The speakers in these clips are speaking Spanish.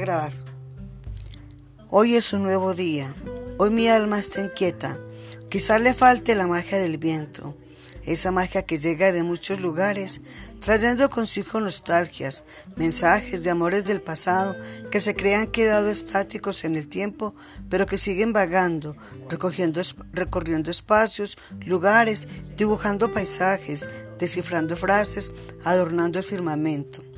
orar. Hoy es un nuevo día. Hoy mi alma está inquieta. Quizás le falte la magia del viento, esa magia que llega de muchos lugares, trayendo consigo nostalgias, mensajes de amores del pasado que se crean quedado estáticos en el tiempo, pero que siguen vagando, recogiendo, recorriendo espacios, lugares, dibujando paisajes, descifrando frases, adornando el firmamento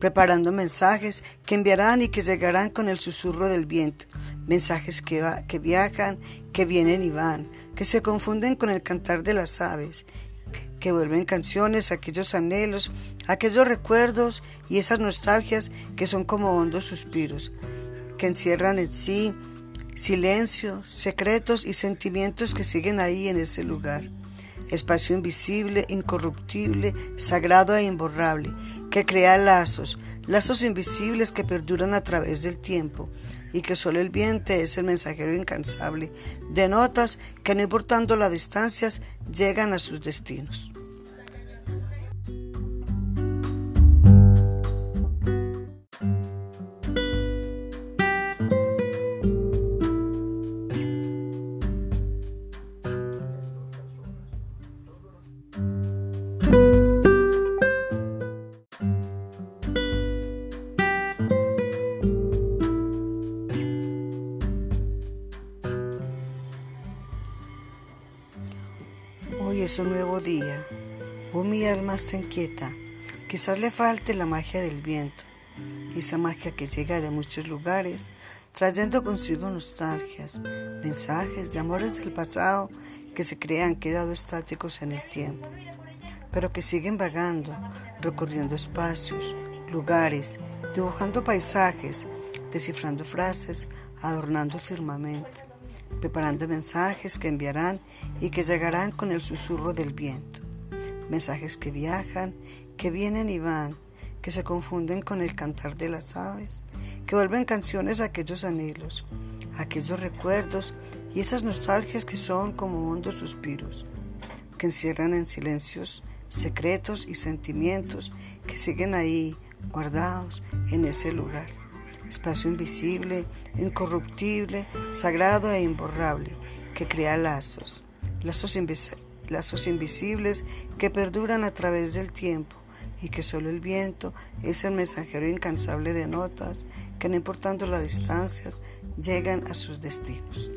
preparando mensajes que enviarán y que llegarán con el susurro del viento, mensajes que, que viajan, que vienen y van, que se confunden con el cantar de las aves, que vuelven canciones, aquellos anhelos, aquellos recuerdos y esas nostalgias que son como hondos suspiros, que encierran en sí silencio, secretos y sentimientos que siguen ahí en ese lugar espacio invisible, incorruptible, sagrado e imborrable, que crea lazos, lazos invisibles que perduran a través del tiempo, y que solo el viento es el mensajero incansable de notas que no importando las distancias llegan a sus destinos. Es un nuevo día. Hoy mi alma está inquieta. Quizás le falte la magia del viento, esa magia que llega de muchos lugares, trayendo consigo nostalgias, mensajes de amores del pasado que se crean quedado estáticos en el tiempo, pero que siguen vagando, recorriendo espacios, lugares, dibujando paisajes, descifrando frases, adornando firmamento preparando mensajes que enviarán y que llegarán con el susurro del viento. Mensajes que viajan, que vienen y van, que se confunden con el cantar de las aves, que vuelven canciones a aquellos anhelos, aquellos recuerdos y esas nostalgias que son como hondos suspiros, que encierran en silencios secretos y sentimientos que siguen ahí guardados en ese lugar espacio invisible, incorruptible, sagrado e imborrable, que crea lazos, lazos, invisibles que perduran a través del tiempo y que solo el viento es el mensajero incansable de notas que no importando las distancias llegan a sus destinos.